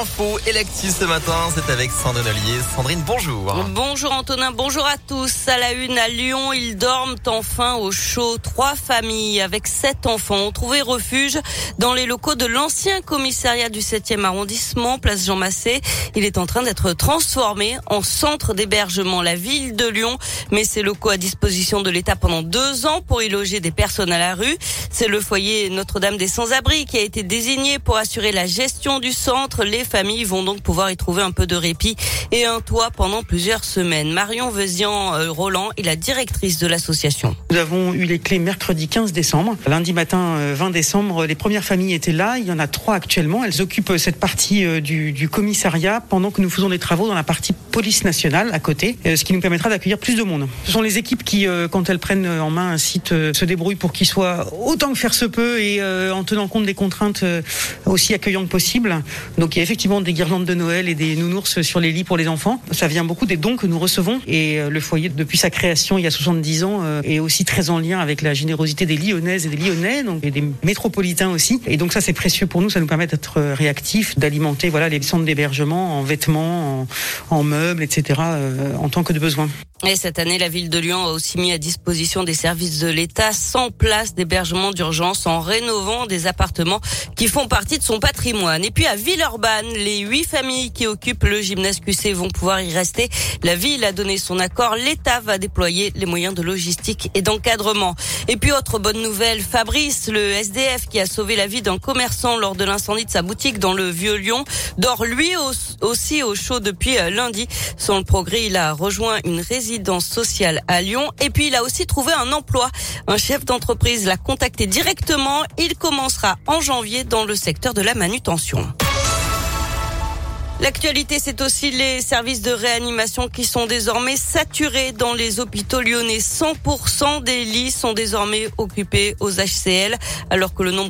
infos et ce matin, c'est avec Sandrine Ollier. Sandrine, bonjour. Bonjour Antonin, bonjour à tous. À la une à Lyon, ils dorment enfin au chaud. Trois familles avec sept enfants ont trouvé refuge dans les locaux de l'ancien commissariat du 7e arrondissement, place Jean Massé. Il est en train d'être transformé en centre d'hébergement. La ville de Lyon met ses locaux à disposition de l'État pendant deux ans pour y loger des personnes à la rue. C'est le foyer Notre-Dame des Sans-Abri qui a été désigné pour assurer la gestion du centre. Les familles vont donc pouvoir y trouver un peu de répit et un toit pendant plusieurs semaines. Marion Vezian-Roland est la directrice de l'association. Nous avons eu les clés mercredi 15 décembre. Lundi matin 20 décembre, les premières familles étaient là. Il y en a trois actuellement. Elles occupent cette partie euh, du, commissariat pendant que nous faisons des travaux dans la partie police nationale à côté, euh, ce qui nous permettra d'accueillir plus de monde. Ce sont les équipes qui, euh, quand elles prennent en main un site, se débrouillent pour qu'il soit autant que faire se peut et en tenant compte des contraintes aussi accueillant que possible. Donc effectivement des guirlandes de Noël et des nounours sur les lits pour les enfants. Ça vient beaucoup des dons que nous recevons et le foyer depuis sa création il y a 70 ans est aussi très en lien avec la générosité des Lyonnaises et des Lyonnais, donc et des métropolitains aussi. Et donc ça c'est précieux pour nous, ça nous permet d'être réactifs, d'alimenter voilà les centres d'hébergement en vêtements, en, en meubles, etc. Euh, en tant que de besoin. Et cette année, la ville de Lyon a aussi mis à disposition des services de l'État 100 places d'hébergement d'urgence en rénovant des appartements qui font partie de son patrimoine. Et puis à Villeurbanne, les huit familles qui occupent le gymnase QC vont pouvoir y rester. La ville a donné son accord. L'État va déployer les moyens de logistique et d'encadrement. Et puis autre bonne nouvelle, Fabrice, le SDF qui a sauvé la vie d'un commerçant lors de l'incendie de sa boutique dans le Vieux Lyon, dort lui aussi au chaud depuis euh, lundi. Sans le progrès, il a rejoint une résidence résidence sociale à Lyon. Et puis, il a aussi trouvé un emploi. Un chef d'entreprise l'a contacté directement. Il commencera en janvier dans le secteur de la manutention. L'actualité, c'est aussi les services de réanimation qui sont désormais saturés dans les hôpitaux lyonnais. 100% des lits sont désormais occupés aux HCL, alors que le nombre